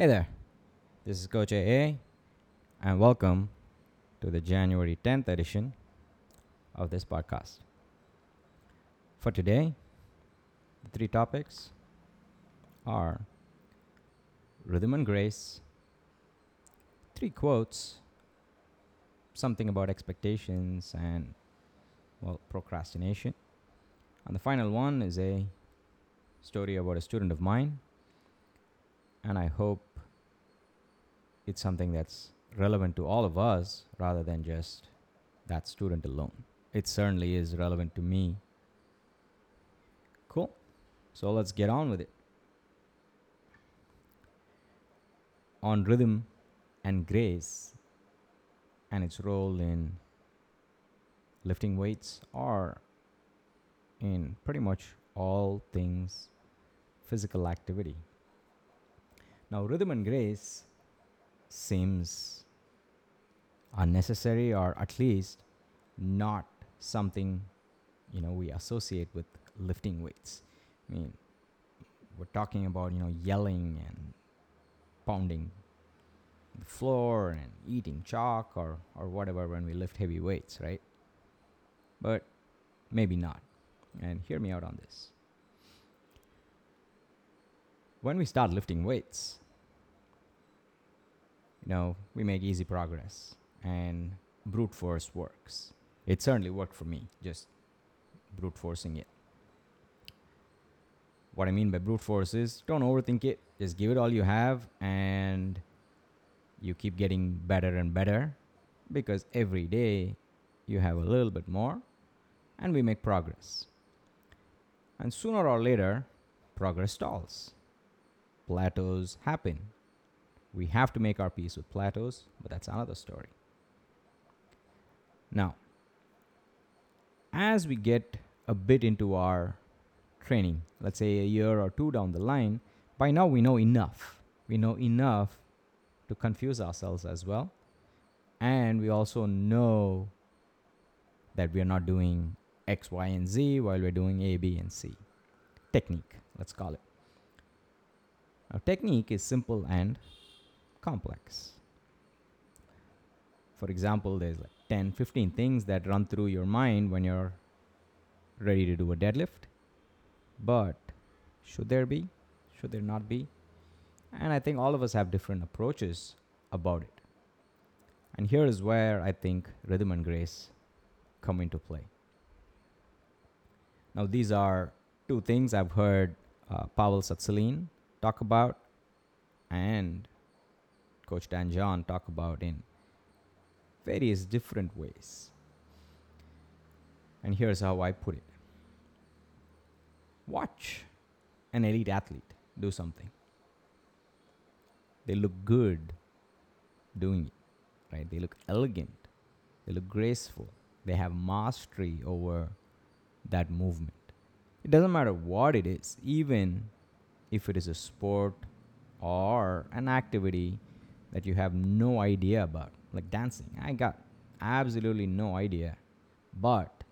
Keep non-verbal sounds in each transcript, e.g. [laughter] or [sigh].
Hey there, this is Coach AA, and welcome to the January 10th edition of this podcast. For today, the three topics are rhythm and grace, three quotes, something about expectations, and, well, procrastination. And the final one is a story about a student of mine, and I hope it's something that's relevant to all of us rather than just that student alone. It certainly is relevant to me. Cool. So let's get on with it. On rhythm and grace and its role in lifting weights or in pretty much all things physical activity. Now, rhythm and grace seems unnecessary or at least not something you know we associate with lifting weights. I mean we're talking about you know yelling and pounding the floor and eating chalk or or whatever when we lift heavy weights right? But maybe not. And hear me out on this when we start lifting weights you know, we make easy progress and brute force works. It certainly worked for me, just brute forcing it. What I mean by brute force is don't overthink it, just give it all you have and you keep getting better and better because every day you have a little bit more and we make progress. And sooner or later, progress stalls. Plateaus happen we have to make our peace with plateaus, but that's another story. Now, as we get a bit into our training, let's say a year or two down the line, by now we know enough. We know enough to confuse ourselves as well. And we also know that we are not doing X, Y, and Z while we're doing A, B, and C. Technique, let's call it. Now, technique is simple and complex. For example, there's like 10, 15 things that run through your mind when you're ready to do a deadlift. But should there be? Should there not be? And I think all of us have different approaches about it. And here is where I think rhythm and grace come into play. Now, these are two things I've heard uh, Pavel Tsatsouline talk about and Coach Dan John talk about in various different ways. And here's how I put it watch an elite athlete do something. They look good doing it, right? They look elegant, they look graceful, they have mastery over that movement. It doesn't matter what it is, even if it is a sport or an activity that you have no idea about, like dancing. I got absolutely no idea, but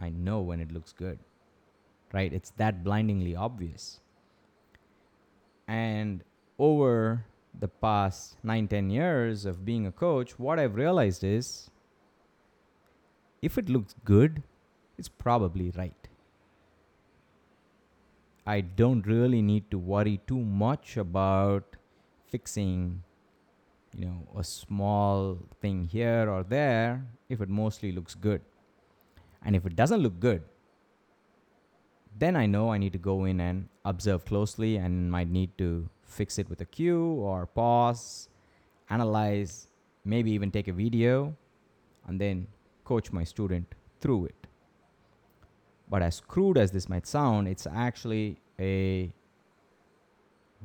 I know when it looks good, right? It's that blindingly obvious. And over the past nine, ten years of being a coach, what I've realized is if it looks good, it's probably right. I don't really need to worry too much about fixing you know a small thing here or there if it mostly looks good. And if it doesn't look good then i know i need to go in and observe closely and might need to fix it with a cue or pause analyze maybe even take a video and then coach my student through it but as crude as this might sound it's actually a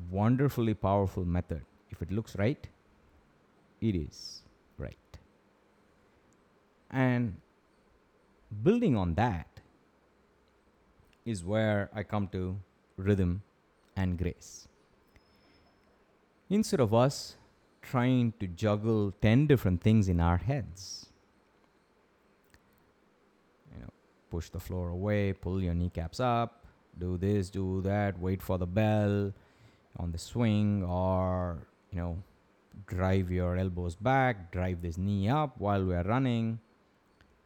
wonderfully powerful method. If it looks right, it is right. And building on that is where I come to rhythm and grace. Instead of us trying to juggle 10 different things in our heads, you know, push the floor away, pull your kneecaps up, do this, do that, wait for the bell, on the swing or, you know, drive your elbows back, drive this knee up while we're running.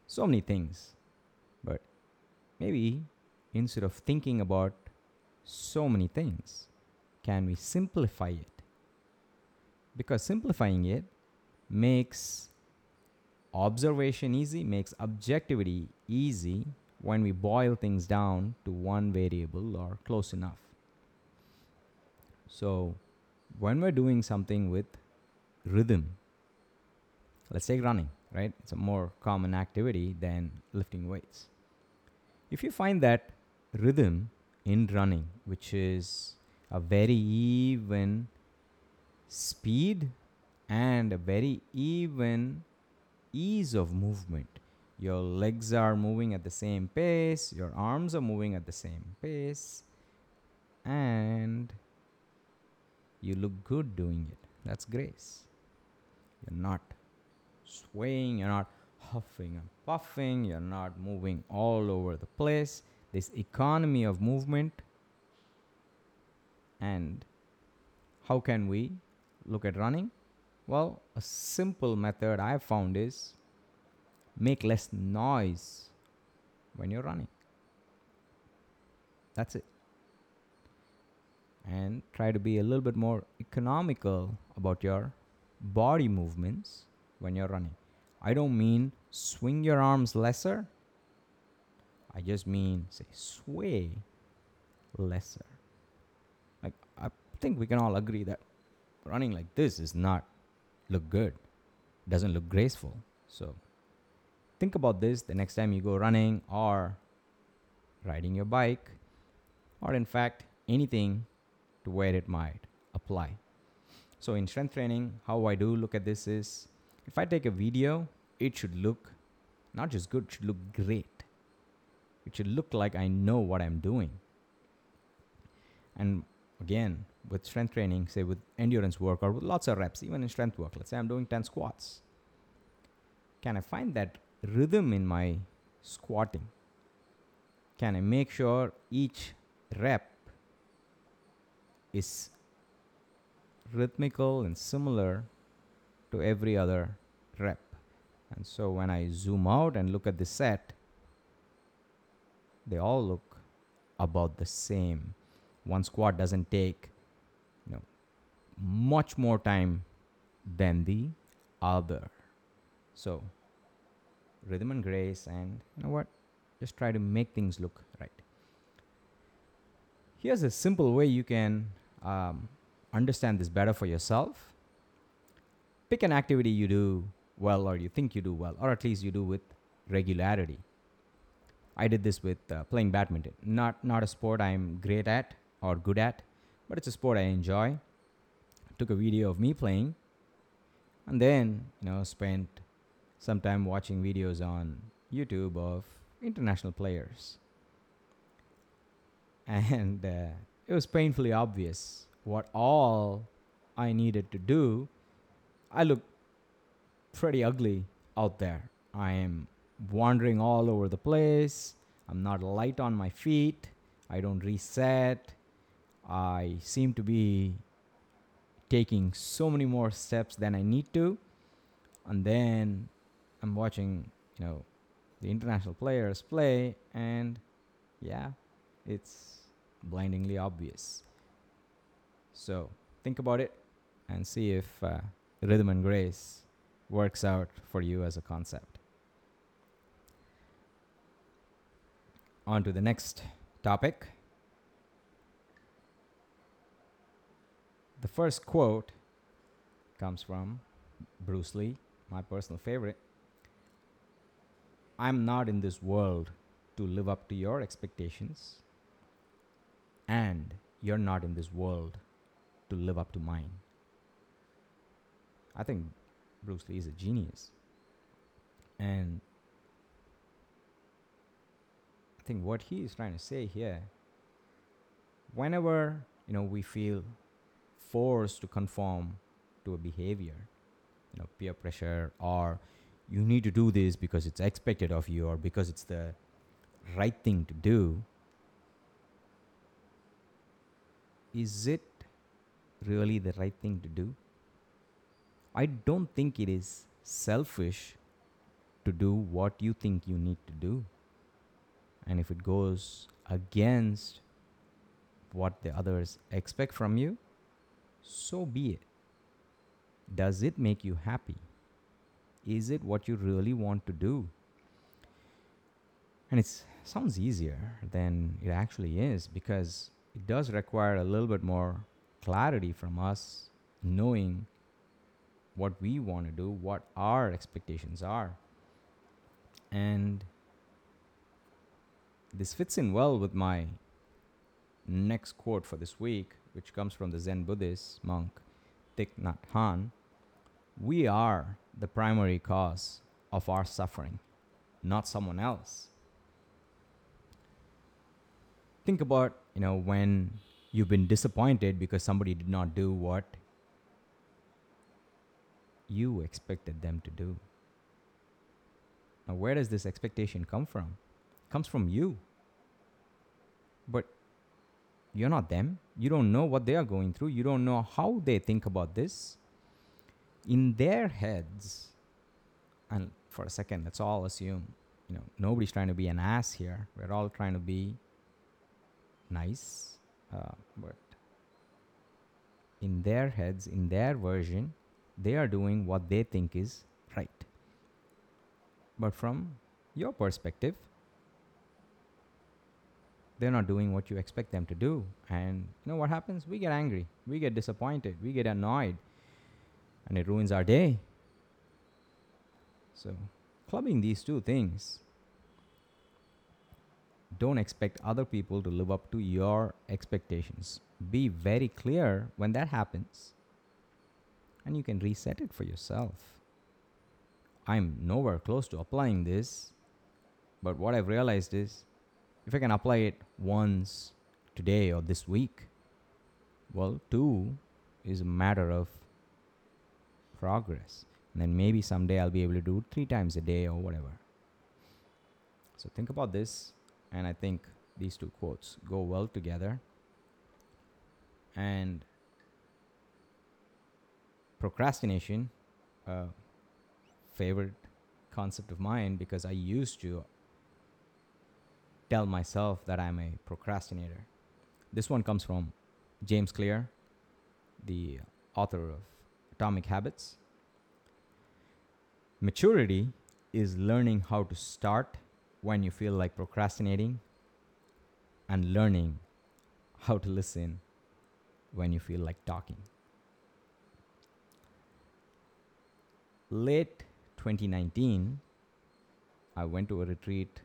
So many things. But maybe instead of thinking about so many things, can we simplify it? Because simplifying it makes observation easy, makes objectivity easy when we boil things down to one variable or close enough. So, when we're doing something with rhythm, let's take running, right? It's a more common activity than lifting weights. If you find that rhythm in running, which is a very even speed and a very even ease of movement. Your legs are moving at the same pace, your arms are moving at the same pace, and you look good doing it. That's grace. You're not swaying, you're not huffing and puffing, you're not moving all over the place. This economy of movement. And how can we look at running? Well, a simple method I've found is make less noise when you're running. That's it. And try to be a little bit more economical about your body movements when you're running. I don't mean swing your arms lesser. I just mean say sway lesser. Like I think we can all agree that running like this is not look good, doesn't look graceful. So think about this the next time you go running or riding your bike, or in fact, anything to where it might apply. So in strength training, how I do look at this is if I take a video, it should look not just good, it should look great. It should look like I know what I'm doing. And again, with strength training, say with endurance work or with lots of reps, even in strength work, let's say I'm doing 10 squats. Can I find that rhythm in my squatting? Can I make sure each rep is rhythmical and similar to every other rep? And so when I zoom out and look at the set, they all look about the same. One squat doesn't take you know, much more time than the other. So, rhythm and grace, and you know what? Just try to make things look right. Here's a simple way you can um, understand this better for yourself. Pick an activity you do well, or you think you do well, or at least you do with regularity. I did this with uh, playing badminton. Not not a sport I'm great at or good at, but it's a sport I enjoy took a video of me playing, and then you know spent some time watching videos on YouTube of international players, [laughs] and uh, it was painfully obvious what all I needed to do. I look pretty ugly out there. I am wandering all over the place. I'm not light on my feet. I don't reset. I seem to be taking so many more steps than I need to. And then I'm watching, you know, the international players play, and yeah, it's blindingly obvious. So think about it and see if uh, rhythm and grace works out for you as a concept. On to the next topic The first quote comes from Bruce Lee, my personal favorite. I'm not in this world to live up to your expectations, and you're not in this world to live up to mine. I think Bruce Lee is a genius. And I think what he is trying to say here whenever you know we feel forced to conform to a behavior, you know, peer pressure, or you need to do this because it's expected of you, or because it's the right thing to do. Is it really the right thing to do? I don't think it is selfish to do what you think you need to do. And if it goes against what the others expect from you, so be it. Does it make you happy? Is it what you really want to do? And it sounds easier than it actually is because it does require a little bit more clarity from us knowing what we want to do, what our expectations are. And this fits in well with my next quote for this week, which comes from the Zen Buddhist monk Thich Nhat Hanh. We are the primary cause of our suffering, not someone else. Think about, you know, when you've been disappointed because somebody did not do what you expected them to do. Now, where does this expectation come from? It comes from you. But you're not them. You don't know what they are going through. You don't know how they think about this. In their heads, and for a second, let's all assume, you know, nobody's trying to be an ass here. We're all trying to be nice. Uh, but in their heads, in their version, they are doing what they think is right. But from your perspective, they're not doing what you expect them to do. And you know what happens? We get angry, we get disappointed, we get annoyed, and it ruins our day. So, clubbing these two things, don't expect other people to live up to your expectations. Be very clear when that happens, and you can reset it for yourself. I'm nowhere close to applying this, but what I've realized is if I can apply it once today or this week, well, two is a matter of progress. And then maybe someday I'll be able to do three times a day or whatever. So think about this, and I think these two quotes go well together. And procrastination, uh, favorite concept of mine because I used to tell myself that I'm a procrastinator. This one comes from James Clear, the author of Atomic Habits. Maturity is learning how to start when you feel like procrastinating and learning how to listen when you feel like talking. Late 2019, I went to a retreat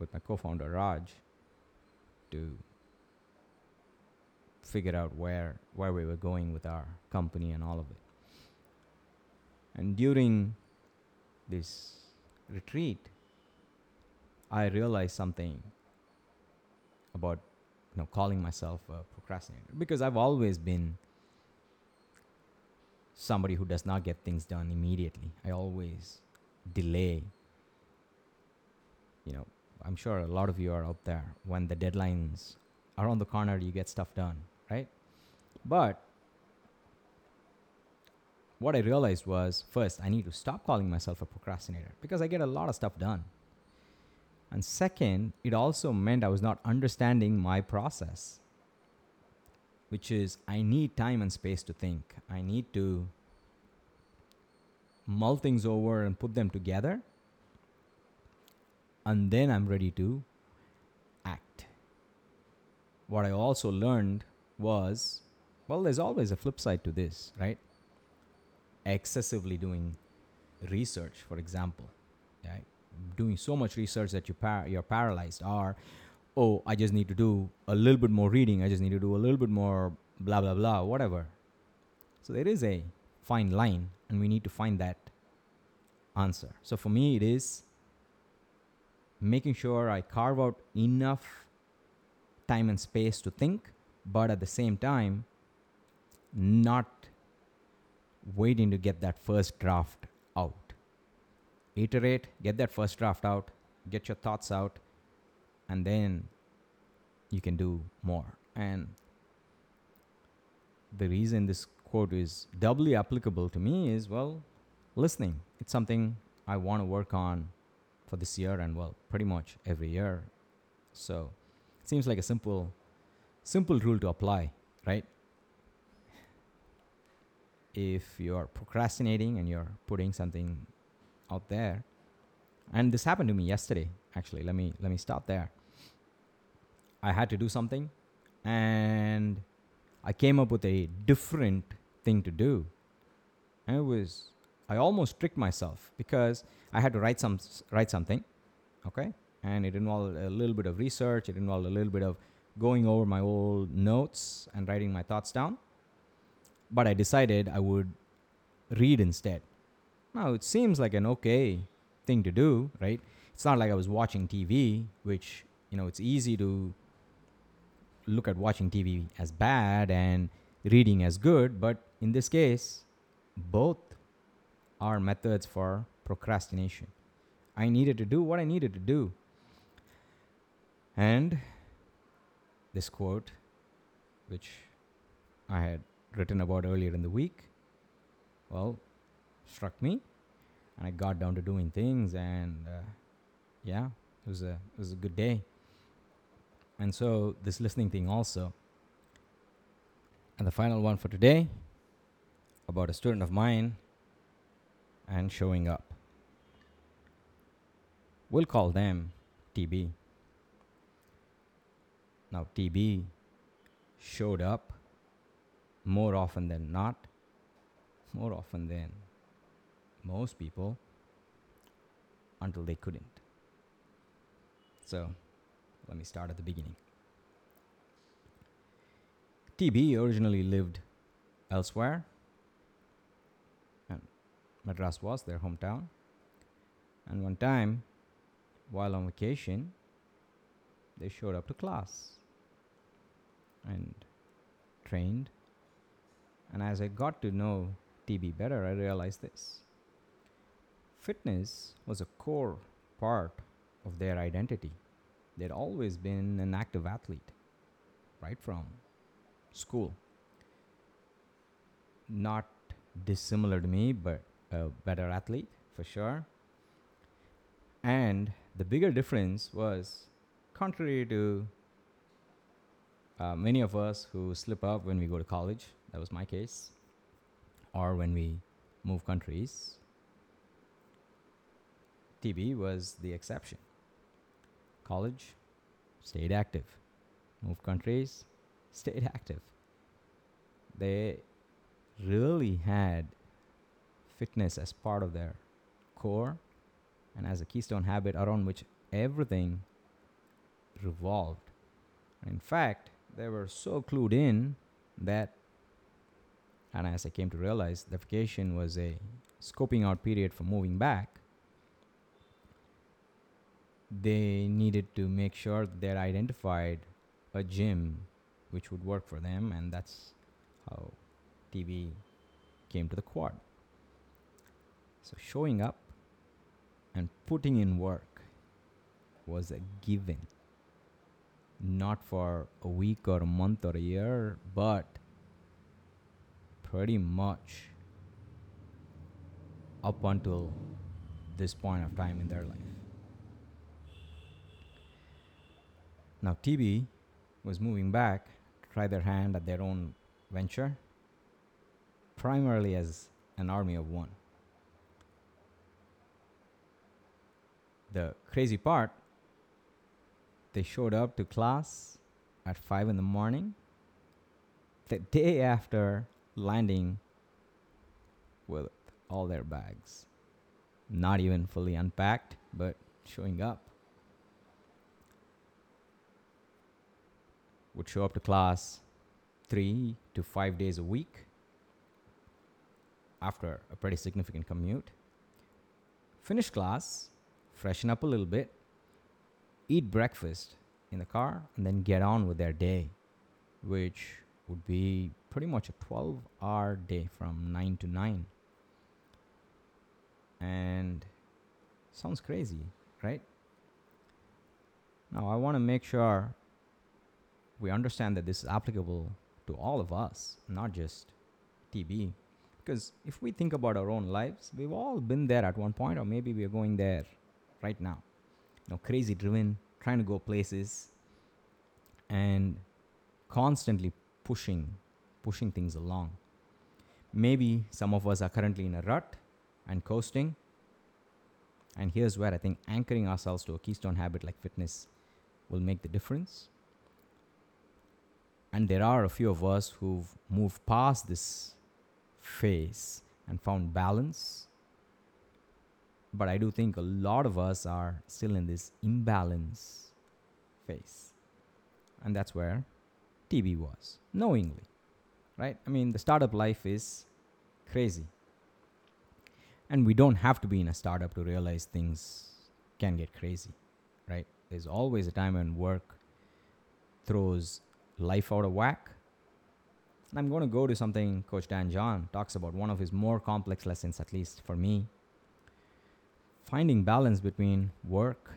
with my co-founder Raj to figure out where where we were going with our company and all of it. And during this retreat, I realized something about you know calling myself a procrastinator because I've always been somebody who does not get things done immediately. I always delay you know I'm sure a lot of you are out there when the deadlines are on the corner, you get stuff done, right? But what I realized was first, I need to stop calling myself a procrastinator because I get a lot of stuff done. And second, it also meant I was not understanding my process, which is I need time and space to think. I need to mull things over and put them together and then I'm ready to act. What I also learned was well, there's always a flip side to this, right? Excessively doing research, for example, right? doing so much research that you par- you're paralyzed, or oh, I just need to do a little bit more reading, I just need to do a little bit more blah blah blah, whatever. So there is a fine line, and we need to find that answer. So for me, it is making sure I carve out enough time and space to think, but at the same time, not waiting to get that first draft out. Iterate, get that first draft out, get your thoughts out, and then you can do more. And the reason this quote is doubly applicable to me is well, listening. It's something I want to work on for this year and well, pretty much every year. So it seems like a simple, simple rule to apply, right? If you're procrastinating and you're putting something out there, and this happened to me yesterday, actually. Let me let me stop there. I had to do something, and I came up with a different thing to do. And it was I almost tricked myself because I had to write some write something, okay, and it involved a little bit of research. It involved a little bit of going over my old notes and writing my thoughts down. But I decided I would read instead. Now it seems like an okay thing to do, right? It's not like I was watching TV, which you know it's easy to look at watching TV as bad and reading as good, but in this case, both are methods for procrastination. I needed to do what I needed to do. And this quote, which I had written about earlier in the week, well, struck me. And I got down to doing things, and uh, yeah, it was a it was a good day. And so this listening thing also. And the final one for today about a student of mine and showing up. We'll call them TB. Now, TB showed up more often than not, more often than most people, until they couldn't. So, let me start at the beginning. TB originally lived elsewhere, and Madras was their hometown. And one time, while on vacation, they showed up to class and trained. And as I got to know TB better, I realized this fitness was a core part of their identity they'd always been an active athlete, right from school. Not dissimilar to me, but a better athlete for sure. And the bigger difference was contrary to uh, many of us who slip up when we go to college, that was my case, or when we move countries, TB was the exception college, stayed active. Move countries, [laughs] stayed active. They really had fitness as part of their core and as a keystone habit around which everything revolved. In fact, they were so clued in that, and as I came to realize, the vacation was a scoping out period for moving back they needed to make sure they identified a gym which would work for them, and that's how TB came to the quad. So showing up and putting in work was a given. Not for a week or a month or a year, but pretty much up until this point of time in their life. Now, TB was moving back to try their hand at their own venture, primarily as an army of one. The crazy part, they showed up to class at 5 in the morning, the day after landing with all their bags. Not even fully unpacked, but showing up. would show up to class three to five days a week after a pretty significant commute. Finish class, freshen up a little bit, eat breakfast in the car, and then get on with their day, which would be pretty much a 12 hour day from 9 to 9. And sounds crazy, right? Now, I want to make sure we understand that this is applicable to all of us, not just TB. Because if we think about our own lives, we've all been there at one point, or maybe we're going there right now. Know, crazy driven, trying to go places, and constantly pushing, pushing things along. Maybe some of us are currently in a rut and coasting. And here's where I think anchoring ourselves to a keystone habit like fitness will make the difference. And there are a few of us who've moved past this phase and found balance. But I do think a lot of us are still in this imbalance phase. And that's where TB was, knowingly, right? I mean, the startup life is crazy. And we don't have to be in a startup to realize things can get crazy, right? There's always a time when work throws life out of whack. And I'm going to go to something Coach Dan John talks about, one of his more complex lessons, at least for me. Finding balance between work,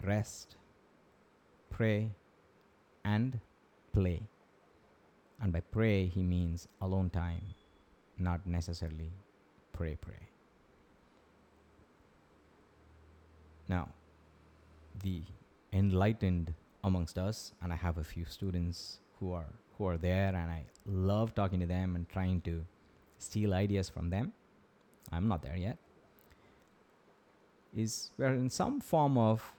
rest, pray, and play. And by pray, he means alone time, not necessarily pray, pray. Now, the enlightened amongst us, and I have a few students who are who are there, and I love talking to them and trying to steal ideas from them. I'm not there yet. Is we're in some form of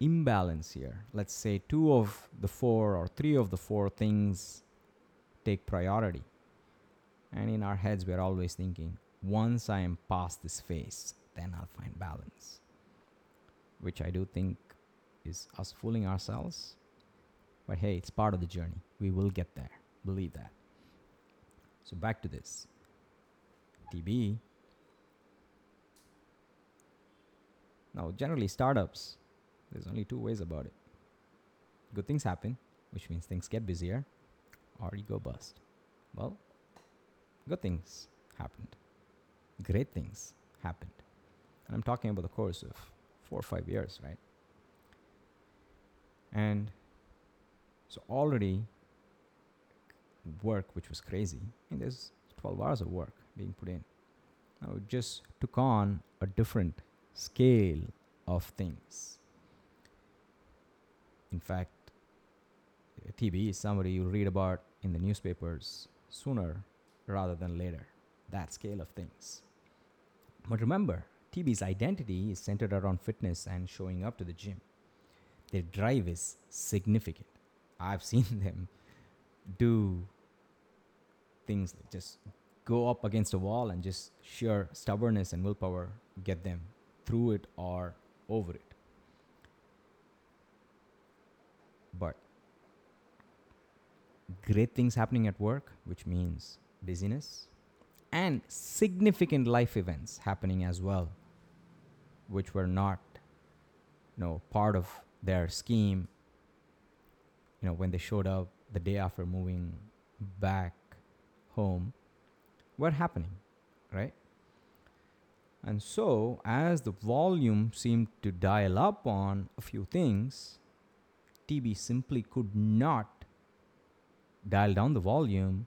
imbalance here. Let's say two of the four or three of the four things take priority. And in our heads, we're always thinking, once I am past this phase, then I'll find balance. Which I do think is us fooling ourselves. But hey, it's part of the journey. We will get there. Believe that. So back to this. TB. Now, generally, startups, there's only two ways about it. Good things happen, which means things get busier, or you go bust. Well, good things happened. Great things happened. And I'm talking about the course of four or five years, right? And so already work, which was crazy, and there's 12 hours of work being put in. Now it just took on a different scale of things. In fact, TB is somebody you read about in the newspapers sooner rather than later. That scale of things. But remember, TB's identity is centered around fitness and showing up to the gym. Their drive is significant. I've [laughs] seen them do things like just go up against a wall and just sheer stubbornness and willpower get them through it or over it. But great things happening at work, which means busyness, and significant life events happening as well, which were not, you know, part of their scheme. You know, when they showed up the day after moving back home, were happening, right? And so, as the volume seemed to dial up on a few things, TB simply could not dial down the volume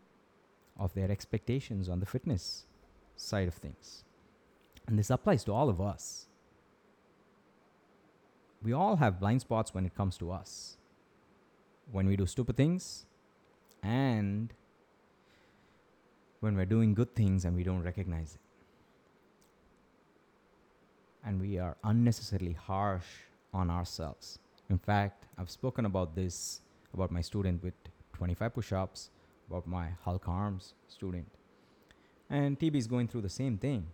of their expectations on the fitness side of things. And this applies to all of us. We all have blind spots when it comes to us. When we do stupid things and when we're doing good things and we don't recognize it. And we are unnecessarily harsh on ourselves. In fact, I've spoken about this about my student with 25 push ups, about my Hulk arms student. And TB is going through the same thing.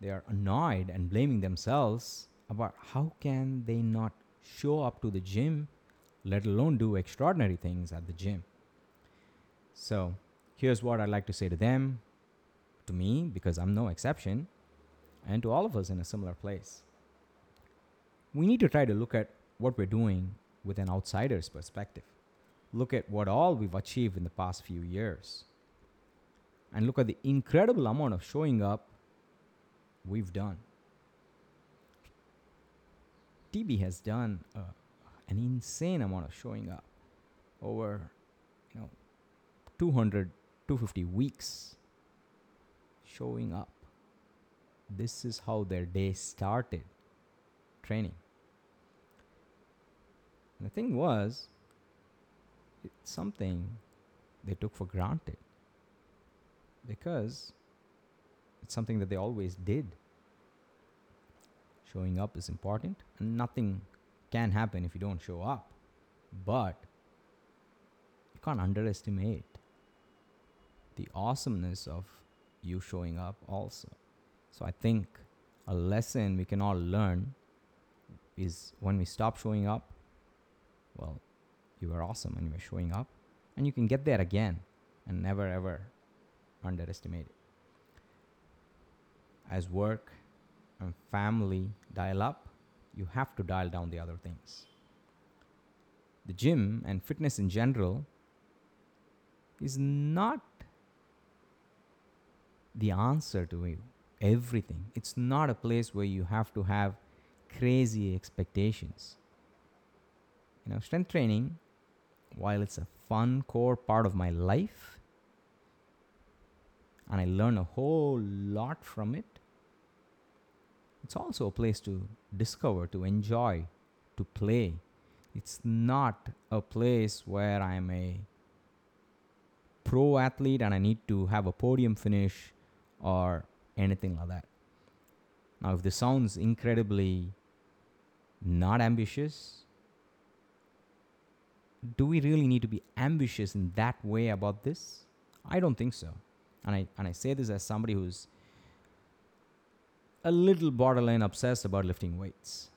They are annoyed and blaming themselves about how can they not show up to the gym, let alone do extraordinary things at the gym. So, here's what I'd like to say to them, to me, because I'm no exception, and to all of us in a similar place. We need to try to look at what we're doing with an outsider's perspective look at what all we've achieved in the past few years and look at the incredible amount of showing up we've done. TB has done uh, an insane amount of showing up over, you know, 200, 250 weeks showing up. This is how their day started training. And the thing was, it's something they took for granted because it's something that they always did. Showing up is important, and nothing can happen if you don't show up. But you can't underestimate the awesomeness of you showing up also. So I think a lesson we can all learn is when we stop showing up, well, you were awesome and you were showing up, and you can get there again and never ever underestimate it. As work and family dial up, you have to dial down the other things. The gym and fitness in general is not the answer to everything. It's not a place where you have to have crazy expectations. You know, strength training, while it's a fun core part of my life, and I learn a whole lot from it, it's also a place to discover, to enjoy, to play. It's not a place where I'm a pro athlete and I need to have a podium finish or anything like that. Now, if this sounds incredibly not ambitious, do we really need to be ambitious in that way about this? I don't think so. And I, and I say this as somebody who's a little borderline obsessed about lifting weights.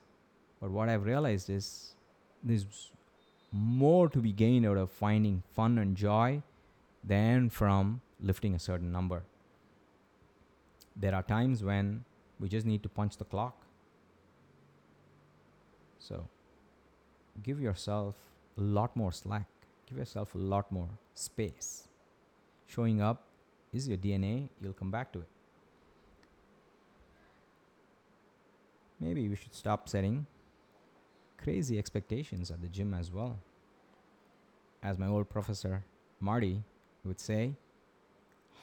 But what I've realized is there's more to be gained out of finding fun and joy than from lifting a certain number. There are times when we just need to punch the clock. So give yourself a lot more slack, give yourself a lot more space. Showing up is your DNA, you'll come back to it. Maybe we should stop setting crazy expectations at the gym as well. As my old professor Marty would say,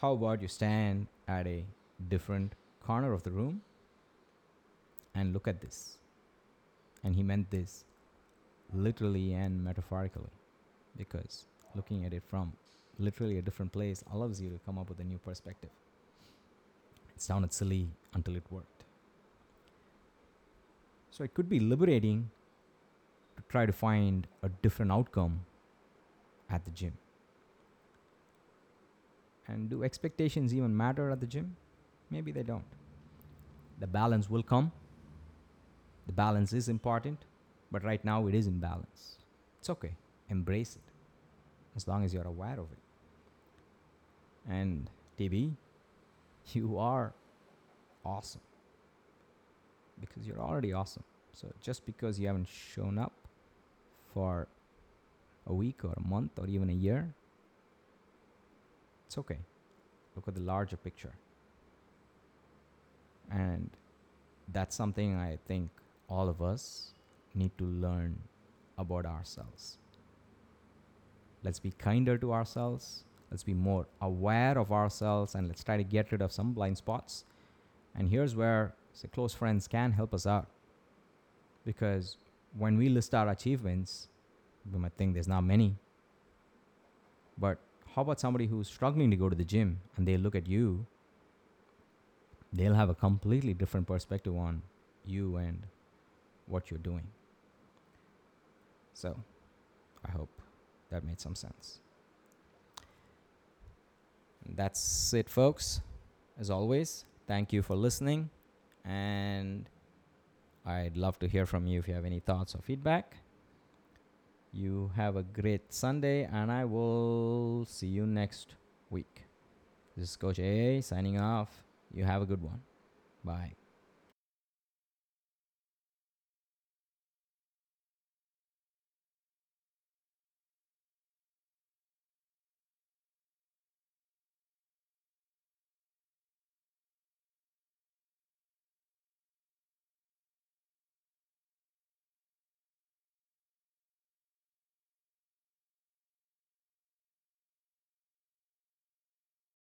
how about you stand at a different corner of the room and look at this? And he meant this literally and metaphorically because looking at it from literally a different place allows you to come up with a new perspective. It sounded silly until it worked. So it could be liberating to try to find a different outcome at the gym. And do expectations even matter at the gym? Maybe they don't. The balance will come. The balance is important, but right now it is in balance. It's okay. Embrace it as long as you're aware of it. And TB, you are awesome because you're already awesome. So just because you haven't shown up for a week or a month or even a year, it's okay. Look at the larger picture. And that's something I think all of us need to learn about ourselves. Let's be kinder to ourselves. Let's be more aware of ourselves and let's try to get rid of some blind spots. And here's where say close friends can help us out because when we list our achievements we might think there's not many but how about somebody who's struggling to go to the gym and they look at you they'll have a completely different perspective on you and what you're doing so i hope that made some sense that's it folks as always thank you for listening and I'd love to hear from you if you have any thoughts or feedback. You have a great Sunday, and I will see you next week. This is Coach AA signing off. You have a good one. Bye.